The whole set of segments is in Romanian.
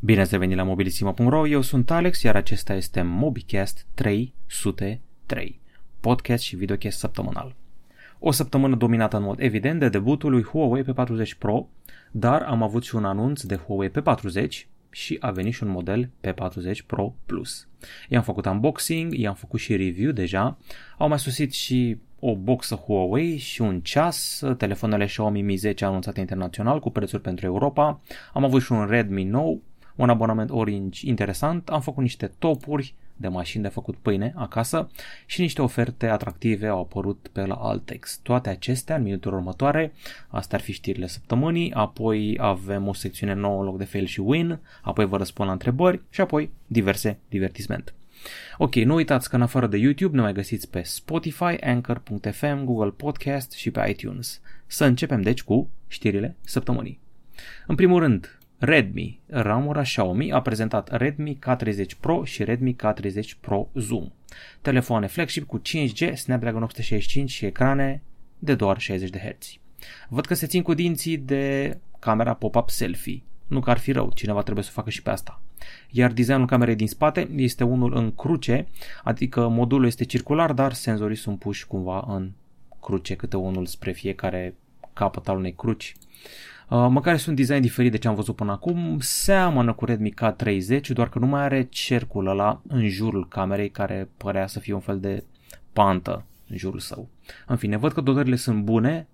Bine ați revenit la mobilisimo.ro, eu sunt Alex, iar acesta este MobiCast 303, podcast și videocast săptămânal. O săptămână dominată în mod evident de debutul lui Huawei P40 Pro, dar am avut și un anunț de Huawei P40 și a venit și un model P40 Pro Plus. I-am făcut unboxing, i-am făcut și review deja, au mai susit și o boxă Huawei și un ceas, telefoanele Xiaomi Mi 10 anunțate internațional cu prețuri pentru Europa, am avut și un Redmi nou, un abonament Orange interesant, am făcut niște topuri de mașini de făcut pâine acasă și niște oferte atractive au apărut pe la Altex. Toate acestea în minutul următoare, astea ar fi știrile săptămânii, apoi avem o secțiune nouă în loc de fail și win, apoi vă răspund la întrebări și apoi diverse divertisment. Ok, nu uitați că în afară de YouTube ne mai găsiți pe Spotify, Anchor.fm, Google Podcast și pe iTunes. Să începem deci cu știrile săptămânii. În primul rând, Redmi, ramura Xiaomi, a prezentat Redmi K30 Pro și Redmi K30 Pro Zoom. Telefoane flagship cu 5G, Snapdragon 865 și ecrane de doar 60 de Hz. Văd că se țin cu dinții de camera pop-up selfie. Nu că ar fi rău, cineva trebuie să o facă și pe asta. Iar designul camerei din spate este unul în cruce, adică modulul este circular, dar senzorii sunt puși cumva în cruce, câte unul spre fiecare capăt al unei cruci. Uh, măcar este un design diferit de ce am văzut până acum, seamănă cu Redmi K30, doar că nu mai are cercul ăla în jurul camerei care părea să fie un fel de pantă în jurul său. În fine, văd că dotările sunt bune,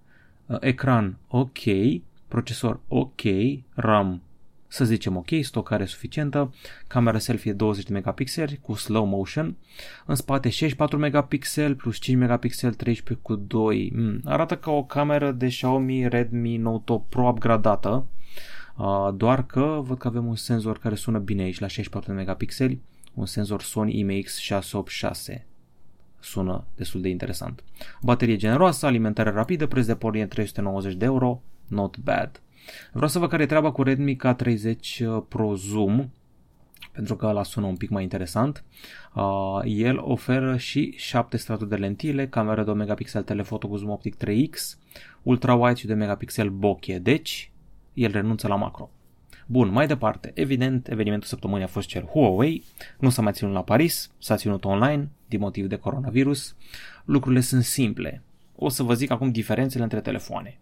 uh, ecran ok, procesor ok, RAM să zicem ok, stocare suficientă, camera selfie 20 de megapixeli cu slow motion, în spate 64 megapixel plus 5 megapixel 13 cu 2, mm, arată ca o cameră de Xiaomi Redmi Note 8 Pro upgradată, uh, doar că văd că avem un senzor care sună bine aici la 64 de megapixeli, un senzor Sony IMX686 sună destul de interesant. Baterie generoasă, alimentare rapidă, preț de pornire 390 de euro, not bad. Vreau să văd care e treaba cu Redmi K30 uh, Pro Zoom, pentru că ăla sună un pic mai interesant. Uh, el oferă și 7 straturi de lentile, cameră de 2 megapixel telefoto cu zoom optic 3x, ultra-wide și de megapixel bokeh, deci el renunță la macro. Bun, mai departe, evident, evenimentul săptămânii a fost cel Huawei, nu s-a mai ținut la Paris, s-a ținut online, din motiv de coronavirus. Lucrurile sunt simple. O să vă zic acum diferențele între telefoane.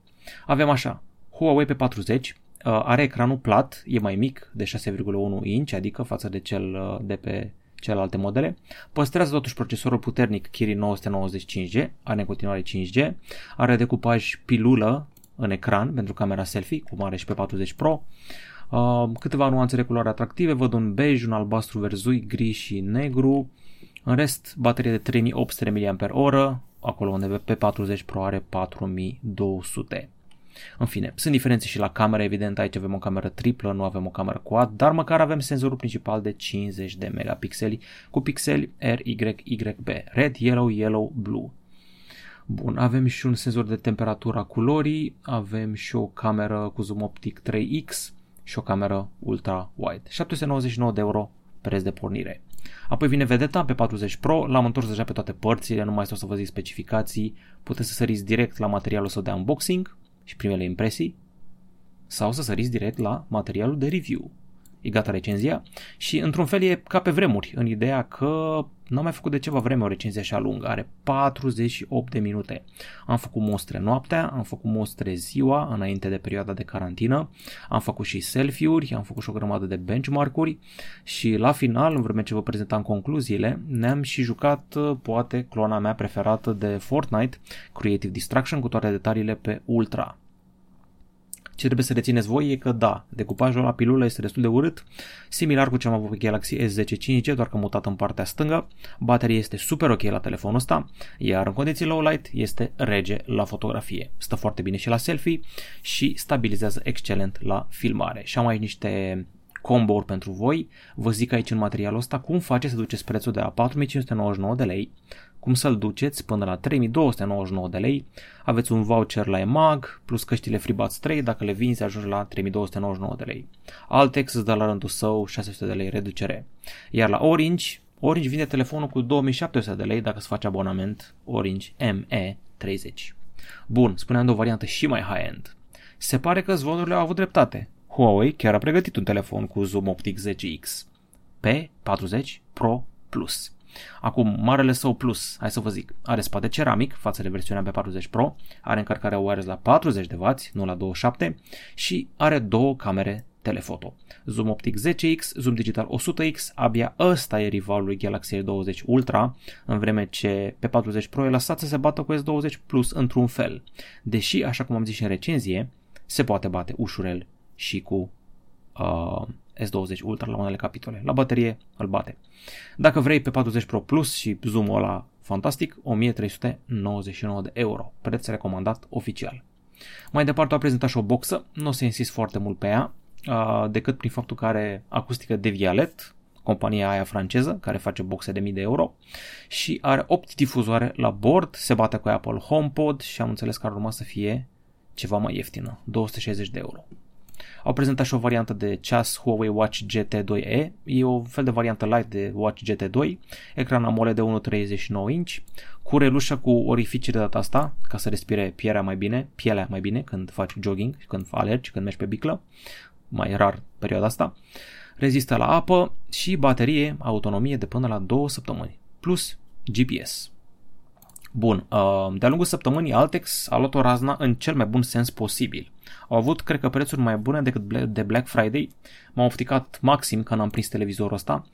Avem așa, Huawei P40 uh, are ecranul plat, e mai mic de 6,1 inch, adică față de cel uh, de pe celelalte modele. Păstrează totuși procesorul puternic Kirin 995G, are în continuare 5G, are decupaj pilulă în ecran pentru camera selfie, cum are și pe 40 Pro. Uh, câteva nuanțe de culoare atractive, văd un bej, un albastru verzui, gri și negru. În rest, baterie de 3800 mAh, acolo unde pe 40 Pro are 4200. În fine, sunt diferențe și la camera, evident, aici avem o cameră triplă, nu avem o cameră quad, dar măcar avem senzorul principal de 50 de megapixeli cu pixeli RYYB, red, yellow, yellow, blue. Bun, avem și un senzor de temperatură a culorii, avem și o cameră cu zoom optic 3X și o cameră ultra-wide. 799 de euro preț de pornire. Apoi vine vedeta pe 40 Pro, l-am întors deja pe toate părțile, nu mai stau să vă zic specificații, puteți să săriți direct la materialul său de unboxing, și primele impresii sau să săriți direct la materialul de review. E gata recenzia și într-un fel e ca pe vremuri, în ideea că n-am mai făcut de ceva vreme o recenzie așa lungă, are 48 de minute. Am făcut mostre noaptea, am făcut mostre ziua, înainte de perioada de carantină, am făcut și selfie-uri, am făcut și o grămadă de benchmark-uri și la final, în vreme ce vă prezentam concluziile, ne-am și jucat poate clona mea preferată de Fortnite, Creative Destruction, cu toate detaliile pe Ultra. Ce trebuie să rețineți voi e că da, decupajul la pilulă este destul de urât, similar cu ce am avut pe Galaxy S10 5G, doar că mutat în partea stângă. Bateria este super ok la telefonul ăsta, iar în condiții low light este rege la fotografie. Stă foarte bine și la selfie și stabilizează excelent la filmare. Și am aici niște combo pentru voi. Vă zic aici în materialul ăsta cum faceți să duceți prețul de la 4599 de lei cum să-l duceți până la 3299 de lei. Aveți un voucher la EMAG plus căștile FreeBuds 3, dacă le vinzi ajungi la 3299 de lei. Altex îți dă la rândul său 600 de lei reducere. Iar la Orange, Orange vinde telefonul cu 2700 de lei dacă îți faci abonament Orange ME30. Bun, spuneam de o variantă și mai high-end. Se pare că zvonurile au avut dreptate. Huawei chiar a pregătit un telefon cu zoom optic 10X. P40 Pro Plus. Acum, marele său plus, hai să vă zic, are spate ceramic față de versiunea B40 Pro, are încărcarea wireless la 40 de W, nu la 27 și are două camere telefoto. Zoom optic 10x, zoom digital 100x, abia ăsta e rivalul lui Galaxy S20 Ultra, în vreme ce pe 40 Pro e lăsat să se bată cu S20 Plus într-un fel. Deși, așa cum am zis și în recenzie, se poate bate ușurel și cu uh, S20 Ultra la unele capitole. La baterie îl bate. Dacă vrei pe 40 Pro Plus și zoom-ul ăla fantastic, 1399 de euro, preț recomandat oficial. Mai departe a prezentat și o boxă, nu o să insist foarte mult pe ea, decât prin faptul că are acustică de Vialet, compania aia franceză care face boxe de mii de euro și are 8 difuzoare la bord, se bate cu Apple HomePod și am înțeles că ar urma să fie ceva mai ieftină, 260 de euro. Au prezentat și o variantă de ceas Huawei Watch GT2e, e. O fel de variantă light de Watch GT2, ecran AMOLED de 1.39 inch, cu relușă cu orificii de data asta, ca să respire pielea mai bine, pielea mai bine când faci jogging, când alergi, când mergi pe biclă, mai rar perioada asta, rezistă la apă și baterie, autonomie de până la 2 săptămâni, plus GPS. Bun, uh, de-a lungul săptămânii Altex a luat o razna în cel mai bun sens posibil. Au avut, cred că, prețuri mai bune decât de Black Friday. M-am ofticat maxim când am prins televizorul ăsta.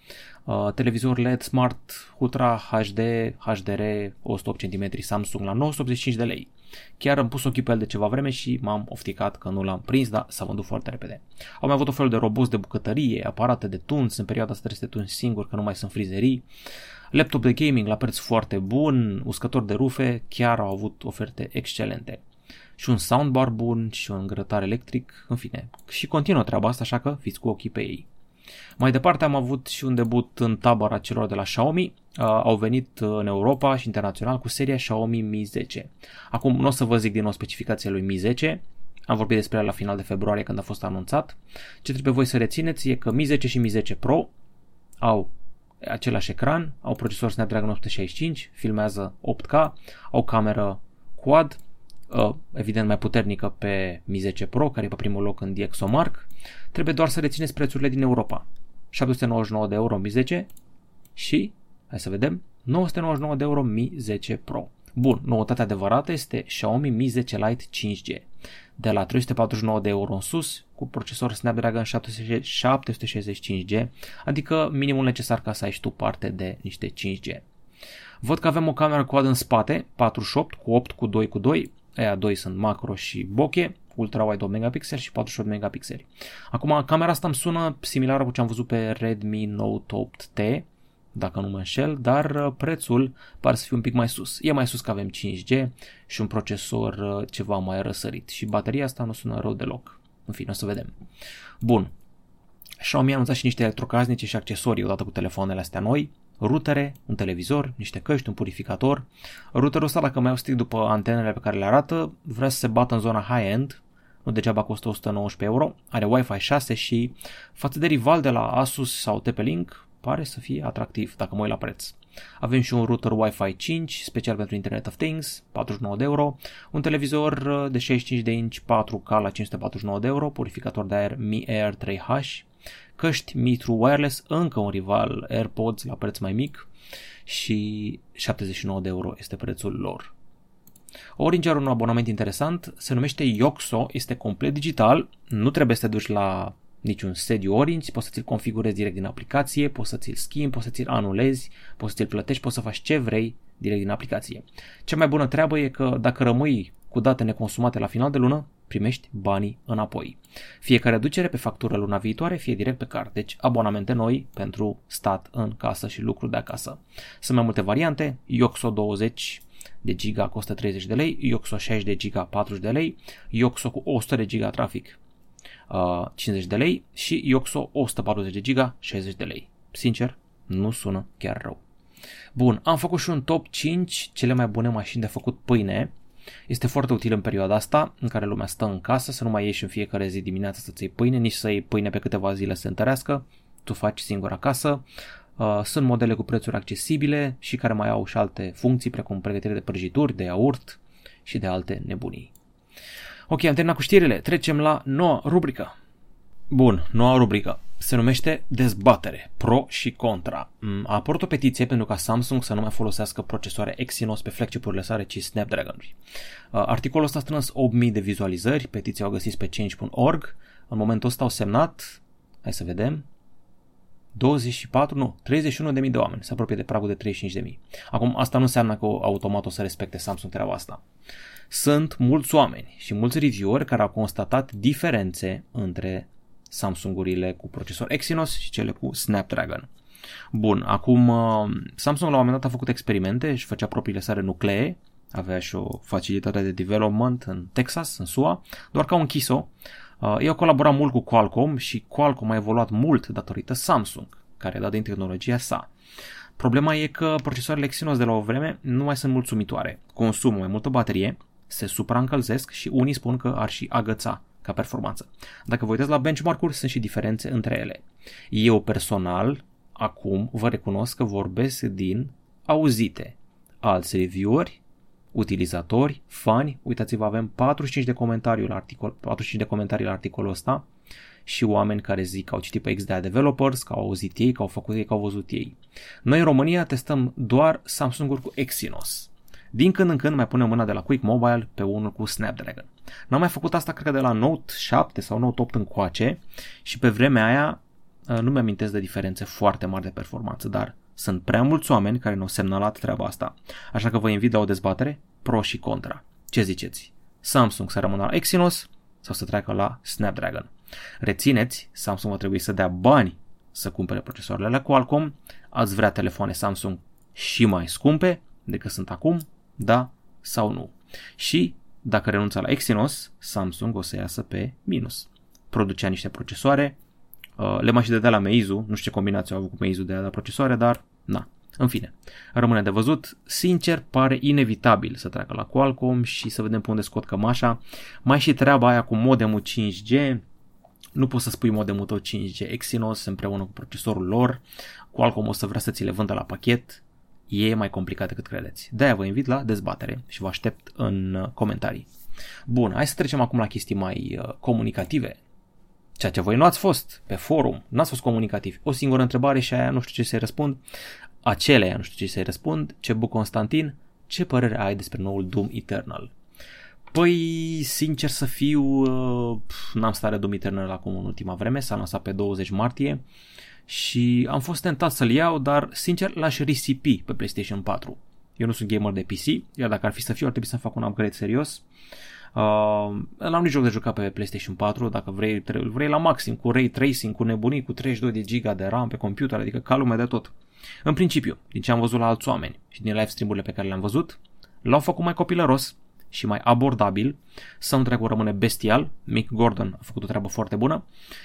Uh, televizor LED Smart Ultra HD HDR 108 cm Samsung la 985 de lei. Chiar am pus ochii pe el de ceva vreme și m-am ofticat că nu l-am prins, dar s-a vândut foarte repede. Am mai avut o fel de robust de bucătărie, aparate de tuns, în perioada asta trebuie să te tunzi singur, că nu mai sunt frizerii. Laptop de gaming la preț foarte bun, uscător de rufe, chiar au avut oferte excelente. Și un soundbar bun și un grătar electric, în fine. Și continuă treaba asta, așa că fiți cu ochii pe ei. Mai departe am avut și un debut în tabăra celor de la Xiaomi. Uh, au venit în Europa și internațional cu seria Xiaomi Mi 10. Acum nu o să vă zic din nou specificația lui Mi 10, am vorbit despre ea la final de februarie când a fost anunțat. Ce trebuie voi să rețineți e că Mi 10 și Mi 10 Pro au același ecran, au procesor Snapdragon 865, filmează 8K, au cameră quad, uh, evident mai puternică pe Mi 10 Pro, care e pe primul loc în DxOMark. Trebuie doar să rețineți prețurile din Europa. 799 de euro Mi 10 și, hai să vedem, 999 de euro Mi 10 Pro. Bun, noutatea adevărată este Xiaomi Mi 10 Lite 5G. De la 349 de euro în sus, cu procesor Snapdragon 765G, adică minimul necesar ca să ai și tu parte de niște 5G. Văd că avem o cameră quad în spate, 48 cu 8 cu 2 cu 2, aia doi sunt macro și bokeh, ultra wide 8 megapixeli și 48 megapixeli. Acum, camera asta îmi sună similară cu ce am văzut pe Redmi Note 8T, dacă nu mă înșel, dar uh, prețul pare să fie un pic mai sus. E mai sus că avem 5G și un procesor uh, ceva mai răsărit și bateria asta nu sună rău deloc. În fine, o să vedem. Bun. Xiaomi a anunțat și niște electrocasnice și accesorii odată cu telefoanele astea noi, rutere, un televizor, niște căști, un purificator. Routerul ăsta, dacă mai au strict după antenele pe care le arată, vrea să se bată în zona high-end, nu degeaba costă 119 euro, are Wi-Fi 6 și față de rival de la Asus sau TP-Link, pare să fie atractiv dacă mă uit la preț. Avem și un router Wi-Fi 5, special pentru Internet of Things, 49 de euro, un televizor uh, de 65 de inch 4K la 549 de euro, purificator de aer Mi Air 3H, căști Mi True Wireless, încă un rival AirPods la preț mai mic și 79 de euro este prețul lor. Orange are un abonament interesant, se numește Yoxo, este complet digital, nu trebuie să te duci la niciun sediu Orange, poți să ți-l configurezi direct din aplicație, poți să ți-l schimbi, poți să ți-l anulezi, poți să ți-l plătești, poți să faci ce vrei direct din aplicație. Cea mai bună treabă e că dacă rămâi cu date neconsumate la final de lună, primești banii înapoi. Fiecare reducere pe factură luna viitoare, fie direct pe card. Deci abonamente noi pentru stat în casă și lucruri de acasă. Sunt mai multe variante, Yoxo 20 de giga costă 30 de lei, Yoxo 60 de giga 40 de lei, Yoxo cu 100 de giga trafic uh, 50 de lei și Yoxo 140 de giga 60 de lei. Sincer, nu sună chiar rău. Bun, am făcut și un top 5 cele mai bune mașini de făcut pâine. Este foarte util în perioada asta în care lumea stă în casă, să nu mai ieși în fiecare zi dimineața să-ți iei pâine, nici să iei pâine pe câteva zile să se întărească. Tu faci singur acasă. Uh, sunt modele cu prețuri accesibile și care mai au și alte funcții, precum pregătire de prăjituri, de iaurt și de alte nebunii. Ok, am terminat cu știrile. Trecem la noua rubrică. Bun, noua rubrică. Se numește Dezbatere, pro și contra. Mm, a apărut o petiție pentru ca Samsung să nu mai folosească procesoare Exynos pe flagship-urile sale, ci Snapdragon-uri. Uh, articolul ăsta a strâns 8000 de vizualizări, petiția o găsiți pe change.org. În momentul ăsta au semnat, hai să vedem, 24, nu, 31.000 de oameni, se apropie de pragul de 35.000. Acum, asta nu înseamnă că automat o să respecte Samsung treaba asta. Sunt mulți oameni și mulți reviewer care au constatat diferențe între Samsungurile cu procesor Exynos și cele cu Snapdragon. Bun, acum uh, Samsung la un moment dat a făcut experimente și făcea propriile sale nuclee, avea și o facilitate de development în Texas, în SUA, doar că au închis-o. Uh, ei au colaborat mult cu Qualcomm și Qualcomm a evoluat mult datorită Samsung, care a dat din tehnologia sa. Problema e că procesoarele Exynos de la o vreme nu mai sunt mulțumitoare. Consumă mai multă baterie, se supraîncălzesc și unii spun că ar și agăța ca performanță. Dacă vă uitați la benchmark-uri, sunt și diferențe între ele. Eu personal, acum, vă recunosc că vorbesc din auzite. Alți revieweri, utilizatori, fani, uitați-vă, avem 45 de comentarii la articol, 45 de comentarii la articolul ăsta și oameni care zic că au citit pe XDA Developers, că au auzit ei, că au făcut ei, că au văzut ei. Noi în România testăm doar Samsung-uri cu Exynos. Din când în când mai punem mâna de la Quick Mobile pe unul cu Snapdragon. N-am mai făcut asta, cred că de la Note 7 sau Note 8 încoace și pe vremea aia uh, nu mi-amintesc de diferențe foarte mari de performanță, dar sunt prea mulți oameni care ne-au semnalat treaba asta. Așa că vă invit la o dezbatere pro și contra. Ce ziceți? Samsung să rămână la Exynos sau să treacă la Snapdragon? Rețineți, Samsung va trebui să dea bani să cumpere procesoarele la Qualcomm, ați vrea telefoane Samsung și mai scumpe decât sunt acum, da sau nu. Și dacă renunța la Exynos, Samsung o să iasă pe minus. Producea niște procesoare, uh, le mai și dădea la Meizu, nu știu ce combinație au avut cu Meizu de a da procesoare, dar na. În fine, rămâne de văzut. Sincer, pare inevitabil să treacă la Qualcomm și să vedem pe unde scot cămașa. Mai și treaba aia cu modemul 5G, nu poți să spui modemul tău 5G Exynos împreună cu procesorul lor. Qualcomm o să vrea să ți le vândă la pachet e mai complicat decât credeți. De-aia vă invit la dezbatere și vă aștept în uh, comentarii. Bun, hai să trecem acum la chestii mai uh, comunicative. Ceea ce voi nu ați fost pe forum, nu ați fost comunicativ. O singură întrebare și aia nu știu ce să-i răspund. Acelea nu știu ce să-i răspund. Bu Constantin, ce părere ai despre noul Doom Eternal? Păi, sincer să fiu, uh, n-am stare Doom Eternal acum în ultima vreme, s-a lansat pe 20 martie. Uh, și am fost tentat să-l iau, dar sincer l-aș risipi pe PlayStation 4. Eu nu sunt gamer de PC, iar dacă ar fi să fiu, ar trebui să fac un upgrade serios. Uh, l-am nici joc de jucat pe PlayStation 4, dacă vrei, vrei la maxim, cu ray tracing, cu nebunii, cu 32 de giga de RAM pe computer, adică ca lumea de tot. În principiu, din ce am văzut la alți oameni și din live stream-urile pe care le-am văzut, l-au făcut mai copilăros și mai abordabil, soundtrack-ul rămâne bestial, Mick Gordon a făcut o treabă foarte bună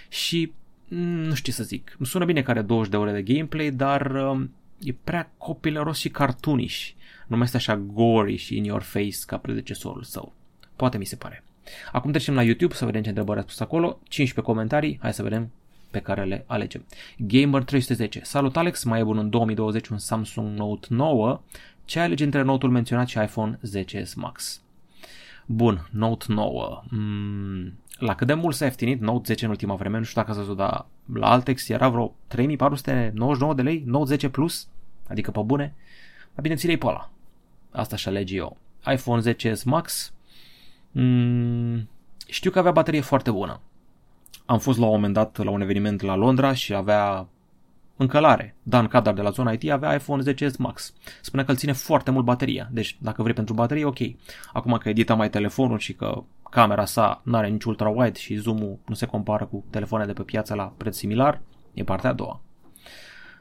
și Mm, nu știu ce să zic. Îmi sună bine că are 20 de ore de gameplay, dar uh, e prea copilăros și cartuniș. Nu mai este așa gory și in your face ca predecesorul său. Poate mi se pare. Acum trecem la YouTube să vedem ce întrebări ați pus acolo. 15 comentarii, hai să vedem pe care le alegem. Gamer 310. Salut Alex, mai e bun în 2020 un Samsung Note 9. Ce alege între Note-ul menționat și iPhone 10s Max? Bun, Note 9. Mm, la cât de mult s-a ieftinit Note 10 în ultima vreme, nu știu dacă ați văzut, dar la Altex era vreo 3499 de lei, Note 10 Plus, adică pe bune, dar bine ți pe ăla. Asta și alege eu. iPhone 10s Max, mm, știu că avea baterie foarte bună. Am fost la un moment dat la un eveniment la Londra și avea în călare. Dan Cadar de la zona IT avea iPhone 10s Max. Spunea că îl ține foarte mult bateria. Deci dacă vrei pentru baterie, ok. Acum că edita mai telefonul și că camera sa nu are nici ultra-wide și zoom-ul nu se compară cu telefoane de pe piață la preț similar, e partea a doua.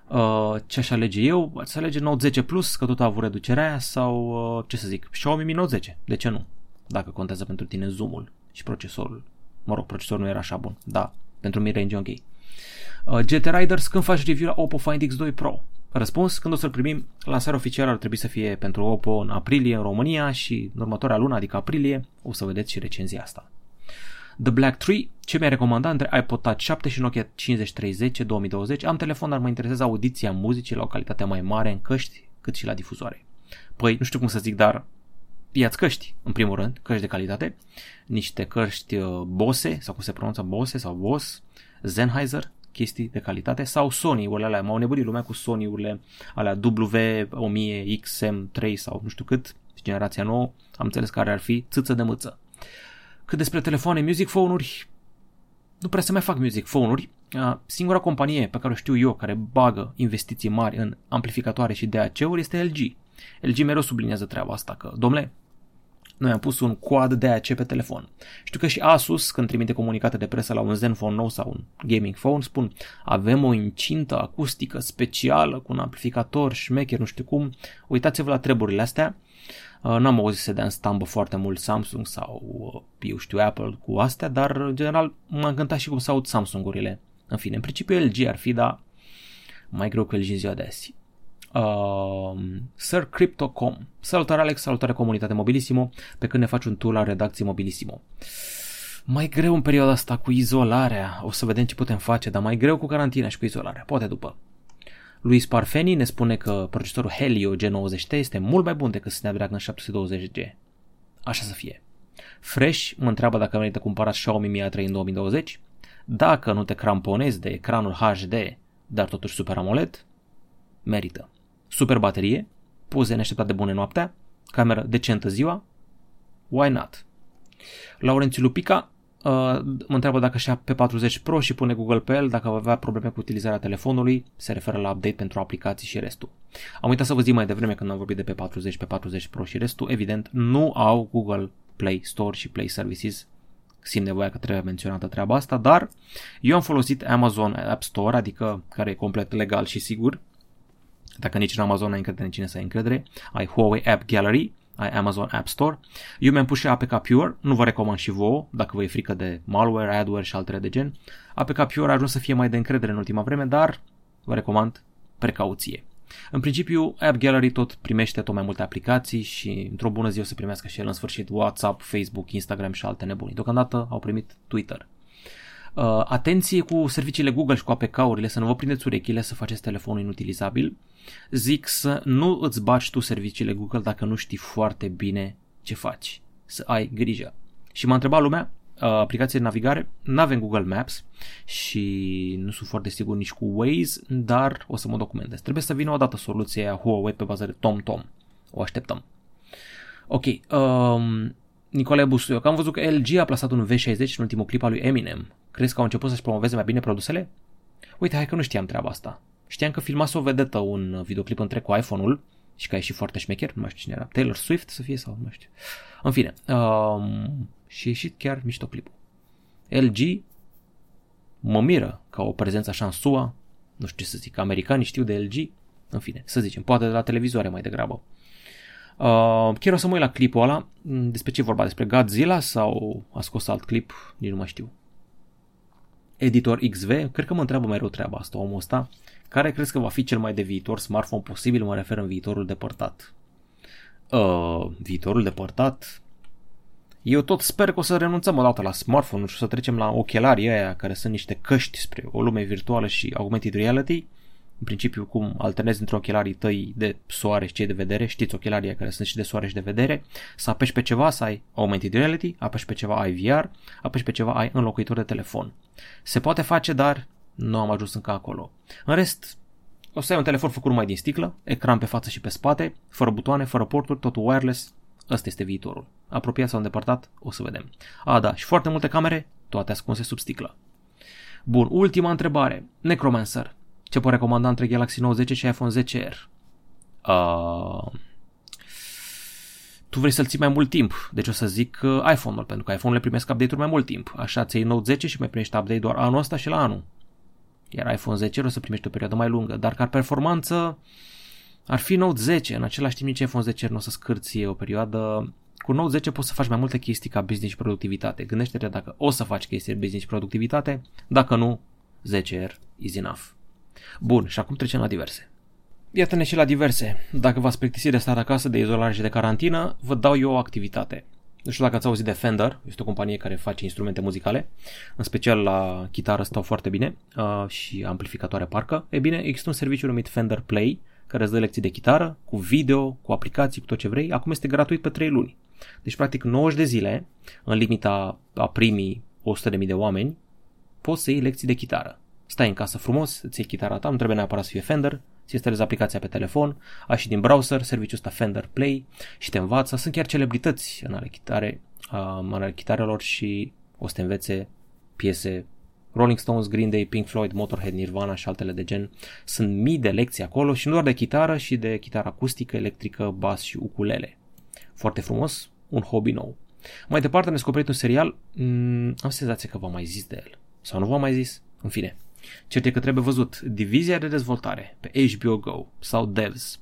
Uh, ce aș alege eu? Să alege Note 10 Plus, că tot a avut reducerea aia, sau uh, ce să zic, Xiaomi Mi Note 10. De ce nu? Dacă contează pentru tine zoomul și procesorul. Mă rog, procesorul nu era așa bun. Da, pentru mid-range ok. Uh, GT Riders, când faci review la Oppo Find X2 Pro? Răspuns, când o să-l primim, lansarea oficială ar trebui să fie pentru Oppo în aprilie în România și în următoarea lună, adică aprilie, o să vedeți și recenzia asta. The Black Tree, ce mi-a recomandat între iPod Touch 7 și Nokia 5030 2020, am telefon, dar mă interesează audiția muzicii la o calitate mai mare în căști, cât și la difuzoare. Păi, nu știu cum să zic, dar ia căști, în primul rând, căști de calitate, niște căști uh, Bose, sau cum se pronunță Bose sau Bose, Sennheiser, chestii de calitate, sau Sony-urile alea, m-au nebunit lumea cu Sony-urile alea W1000 XM3 sau nu știu cât, generația nouă, am înțeles care ar fi țâță de mâță. Cât despre telefoane, music phone-uri, nu prea se mai fac music phone-uri. Singura companie pe care o știu eu care bagă investiții mari în amplificatoare și DAC-uri este LG. LG mereu subliniază treaba asta, că, domnule, noi am pus un quad DAC pe telefon. Știu că și Asus, când trimite comunicate de presă la un Zenfone nou sau un gaming phone, spun avem o incintă acustică specială cu un amplificator șmecher, nu știu cum. Uitați-vă la treburile astea. Uh, n-am auzit să dea în stambă foarte mult Samsung sau, uh, eu știu, Apple cu astea, dar în general m-a încântat și cum să aud Samsung-urile. În fine, în principiu LG ar fi, dar mai greu cu LG în ziua de azi uh, Sir Crypto.com. Salutare Alex, salutare comunitate Mobilissimo, pe când ne faci un tour la redacție Mobilissimo. Mai greu în perioada asta cu izolarea, o să vedem ce putem face, dar mai greu cu carantina și cu izolarea, poate după. Luis Parfeni ne spune că procesorul Helio G90T este mult mai bun decât Snapdragon 720G. Așa să fie. Fresh mă întreabă dacă merită cumpărat Xiaomi Mi A3 în 2020. Dacă nu te cramponezi de ecranul HD, dar totuși Super AMOLED, merită super baterie, poze neașteptat de bune noaptea, cameră decentă ziua, why not? Laurențiu Lupica uh, mă întreabă dacă și pe 40 Pro și pune Google pe el, dacă va avea probleme cu utilizarea telefonului, se referă la update pentru aplicații și restul. Am uitat să vă zic mai devreme când am vorbit de pe 40, pe 40 Pro și restul, evident, nu au Google Play Store și Play Services simt nevoia că trebuie menționată treaba asta, dar eu am folosit Amazon App Store, adică care e complet legal și sigur, dacă nici în Amazon ai încredere în cine să ai încredere, ai Huawei App Gallery, ai Amazon App Store. Eu mi-am pus și APK Pure, nu vă recomand și vouă, dacă vă e frică de malware, adware și altele de gen. APK Pure a ajuns să fie mai de încredere în ultima vreme, dar vă recomand precauție. În principiu, App Gallery tot primește tot mai multe aplicații și într-o bună zi o să primească și el în sfârșit WhatsApp, Facebook, Instagram și alte nebunii. Deocamdată au primit Twitter. Uh, atenție cu serviciile Google și cu APK-urile, să nu vă prindeți urechile să faceți telefonul inutilizabil zic să nu îți bagi tu serviciile Google dacă nu știi foarte bine ce faci. Să ai grijă. Și m-a întrebat lumea, uh, aplicație de navigare, nu avem Google Maps și nu sunt foarte sigur nici cu Waze, dar o să mă documentez. Trebuie să vină o dată soluția Huawei pe bază de TomTom. O așteptăm. Ok, um, Nicolae Busuioc, am văzut că LG a plasat un V60 în ultimul clip al lui Eminem. Crezi că au început să-și promoveze mai bine produsele? Uite, hai că nu știam treaba asta. Știam că filmase o vedetă un videoclip între cu iPhone-ul și că e și foarte șmecher, nu mai știu cine era, Taylor Swift să fie sau nu mai știu. În fine, um, și a ieșit chiar mișto clipul. LG mă miră ca o prezență așa în SUA, nu știu ce să zic, americanii știu de LG, în fine, să zicem, poate de la televizoare mai degrabă. Uh, chiar o să mă uit la clipul ăla, despre ce vorba, despre Godzilla sau a scos alt clip, nici nu mai știu. Editor XV, cred că mă întreabă mereu treaba asta, omul ăsta. Care crezi că va fi cel mai de viitor smartphone posibil? Mă refer în viitorul depărtat. Uh, viitorul depărtat? Eu tot sper că o să renunțăm odată la smartphone și să trecem la ochelarii aia care sunt niște căști spre o lume virtuală și augmented reality. În principiu, cum alternezi între ochelarii tăi de soare și cei de vedere, știți ochelarii care sunt și de soare și de vedere, să apeși pe ceva să ai augmented reality, apeși pe ceva ai VR, apeși pe ceva ai înlocuitor de telefon. Se poate face, dar nu am ajuns încă acolo. În rest, o să ai un telefon făcut numai din sticlă, ecran pe față și pe spate, fără butoane, fără porturi, totul wireless. Ăsta este viitorul. Apropiat sau îndepărtat, o să vedem. A, da, și foarte multe camere, toate ascunse sub sticlă. Bun, ultima întrebare. Necromancer. Ce pot recomanda între Galaxy Note 10 și iPhone 10R? Uh, tu vrei să-l ții mai mult timp, deci o să zic uh, iPhone-ul, pentru că iPhone-urile primesc update-uri mai mult timp. Așa ți Note 10 și mai primești update doar anul ăsta și la anul iar iPhone 10 o să primești o perioadă mai lungă, dar ca performanță ar fi Note 10, în același timp nici iPhone 10 nu o să scârție o perioadă cu Note 10 poți să faci mai multe chestii ca business și productivitate. Gândește-te dacă o să faci chestii de business și productivitate, dacă nu, 10R is enough. Bun, și acum trecem la diverse. Iată-ne și la diverse. Dacă v-ați plictisit de stat acasă, de izolare și de carantină, vă dau eu o activitate. Nu știu dacă ați auzit de Fender, este o companie care face instrumente muzicale, în special la chitară stau foarte bine uh, și amplificatoare parcă. E bine, există un serviciu numit Fender Play, care îți dă lecții de chitară, cu video, cu aplicații, cu tot ce vrei. Acum este gratuit pe 3 luni. Deci, practic, 90 de zile, în limita a primii 100.000 de oameni, poți să iei lecții de chitară. Stai în casă frumos, îți iei chitara ta, nu trebuie neapărat să fie Fender, ți instalezi aplicația pe telefon, ai și din browser serviciul ăsta Fender Play și te învață. Sunt chiar celebrități în ale, chitare, în ale chitarelor și o să te învețe piese Rolling Stones, Green Day, Pink Floyd, Motorhead, Nirvana și altele de gen. Sunt mii de lecții acolo și nu doar de chitară, și de chitară acustică, electrică, bas și ukulele. Foarte frumos, un hobby nou. Mai departe am descoperit un serial, mm, am senzația că v-am mai zis de el. Sau nu v-am mai zis? În fine. Cert e că trebuie văzut Divizia de dezvoltare pe HBO Go sau Devs.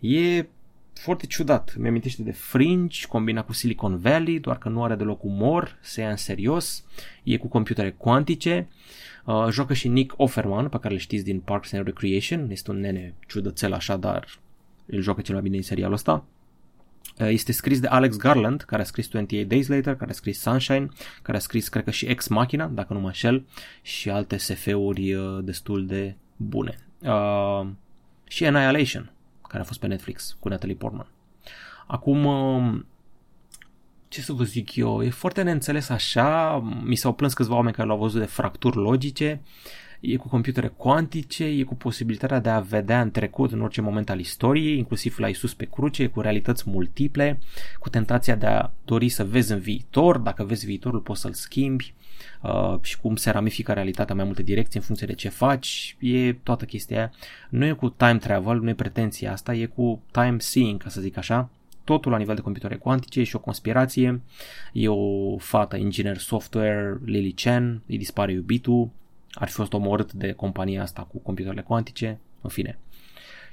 E foarte ciudat. Mi amintește de Fringe, combinat cu Silicon Valley, doar că nu are deloc umor, se ia în serios, e cu computere cuantice. Uh, joacă și Nick Offerman, pe care îl știți din Parks and Recreation, este un nene ciudățel așa, dar îl joacă cel mai bine în serialul ăsta. Uh, este scris de Alex Garland, care a scris 28 Days Later, care a scris Sunshine, care a scris, cred că și Ex Machina, dacă nu mă înșel, și alte SF-uri uh, destul de bune. Uh, și Annihilation, care a fost pe Netflix cu Natalie Portman. Acum, um, ce să vă zic eu, e foarte neînțeles așa, mi s-au plâns câțiva oameni care l-au văzut de fracturi logice, e cu computere cuantice, e cu posibilitatea de a vedea în trecut în orice moment al istoriei, inclusiv la Isus pe cruce, cu realități multiple, cu tentația de a dori să vezi în viitor, dacă vezi viitorul poți să-l schimbi uh, și cum se ramifică realitatea mai multe direcții în funcție de ce faci, e toată chestia aia. Nu e cu time travel, nu e pretenția asta, e cu time seeing, ca să zic așa, totul la nivel de computere cuantice și o conspirație. E o fată inginer software, Lily Chen, îi dispare iubitul, ar fi fost omorât de compania asta cu computerele cuantice, în fine.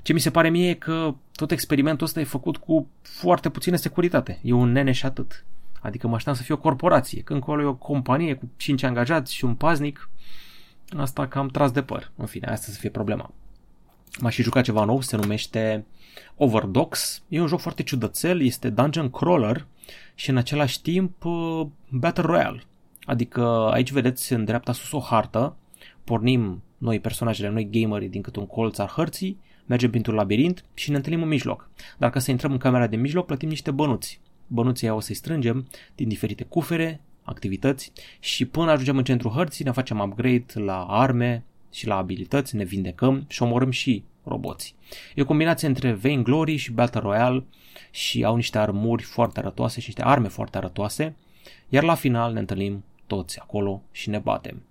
Ce mi se pare mie e că tot experimentul ăsta e făcut cu foarte puțină securitate. E un nene și atât. Adică mă așteptam să fie o corporație. Când acolo e o companie cu 5 angajați și un paznic, asta cam tras de păr. În fine, asta să fie problema. M-a și jucat ceva nou, se numește Overdox. E un joc foarte ciudățel, este dungeon crawler și în același timp uh, Battle Royale. Adică aici vedeți în dreapta sus o hartă pornim noi personajele, noi gamerii din cât un colț al hărții, mergem printr-un labirint și ne întâlnim în mijloc. Dacă să intrăm în camera de mijloc, plătim niște bănuți. Bănuții o să-i strângem din diferite cufere, activități și până ajungem în centrul hărții ne facem upgrade la arme și la abilități, ne vindecăm și omorâm și roboți. E o combinație între Vainglory și Battle Royale și au niște armuri foarte arătoase și niște arme foarte arătoase, iar la final ne întâlnim toți acolo și ne batem.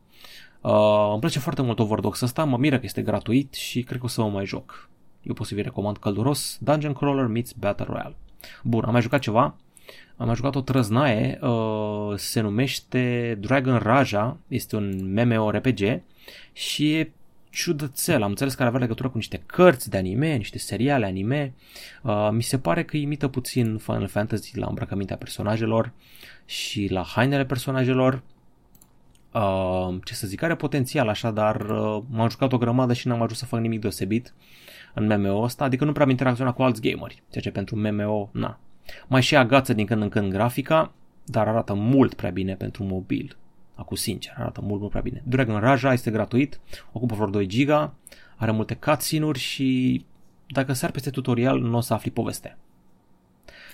Uh, îmi place foarte mult Overdox ăsta, mă miră că este gratuit și cred că o să mă mai joc. Eu pot să vi recomand călduros Dungeon Crawler meets Battle Royale. Bun, am mai jucat ceva. Am mai jucat o trăznaie, uh, se numește Dragon Raja, este un MMORPG și e ciudățel. Am înțeles că are avea legătură cu niște cărți de anime, niște seriale anime. Uh, mi se pare că imită puțin Final Fantasy la îmbrăcămintea personajelor și la hainele personajelor. Uh, ce să zic, are potențial așa, dar uh, m-am jucat o grămadă și n-am ajuns să fac nimic deosebit în MMO ăsta, adică nu prea am interacționat cu alți gameri, ceea ce pentru MMO, na. Mai și agață din când în când grafica, dar arată mult prea bine pentru mobil. Acum sincer, arată mult, mult prea bine. Dragon Raja este gratuit, ocupă vreo 2 giga, are multe cutscene-uri și dacă sar peste tutorial nu o să afli povestea.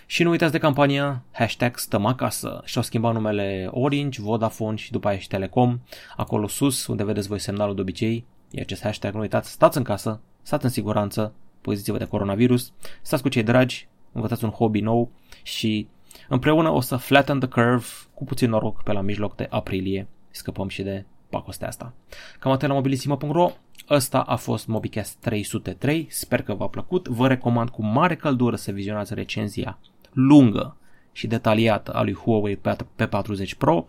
Și nu uitați de campania hashtag stăm acasă. Și-au schimbat numele Orange, Vodafone și după aia și Telecom. Acolo sus, unde vedeți voi semnalul de obicei, e acest hashtag. Nu uitați, stați în casă, stați în siguranță, poziți-vă de coronavirus, stați cu cei dragi, învățați un hobby nou și împreună o să flatten the curve cu puțin noroc pe la mijloc de aprilie. Scăpăm și de pacostea asta. Cam atât la mobilisimo.ro. Ăsta a fost MobiCast 303. Sper că v-a plăcut. Vă recomand cu mare căldură să vizionați recenzia lungă și detaliată a lui Huawei P40 Pro,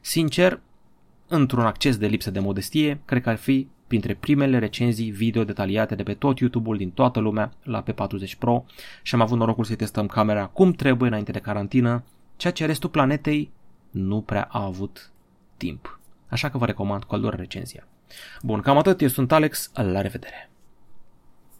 sincer, într-un acces de lipsă de modestie, cred că ar fi printre primele recenzii video detaliate de pe tot YouTube-ul din toată lumea la P40 Pro și am avut norocul să testăm camera cum trebuie înainte de carantină, ceea ce restul planetei nu prea a avut timp. Așa că vă recomand cu căldură recenzia. Bun, cam atât, eu sunt Alex, la revedere!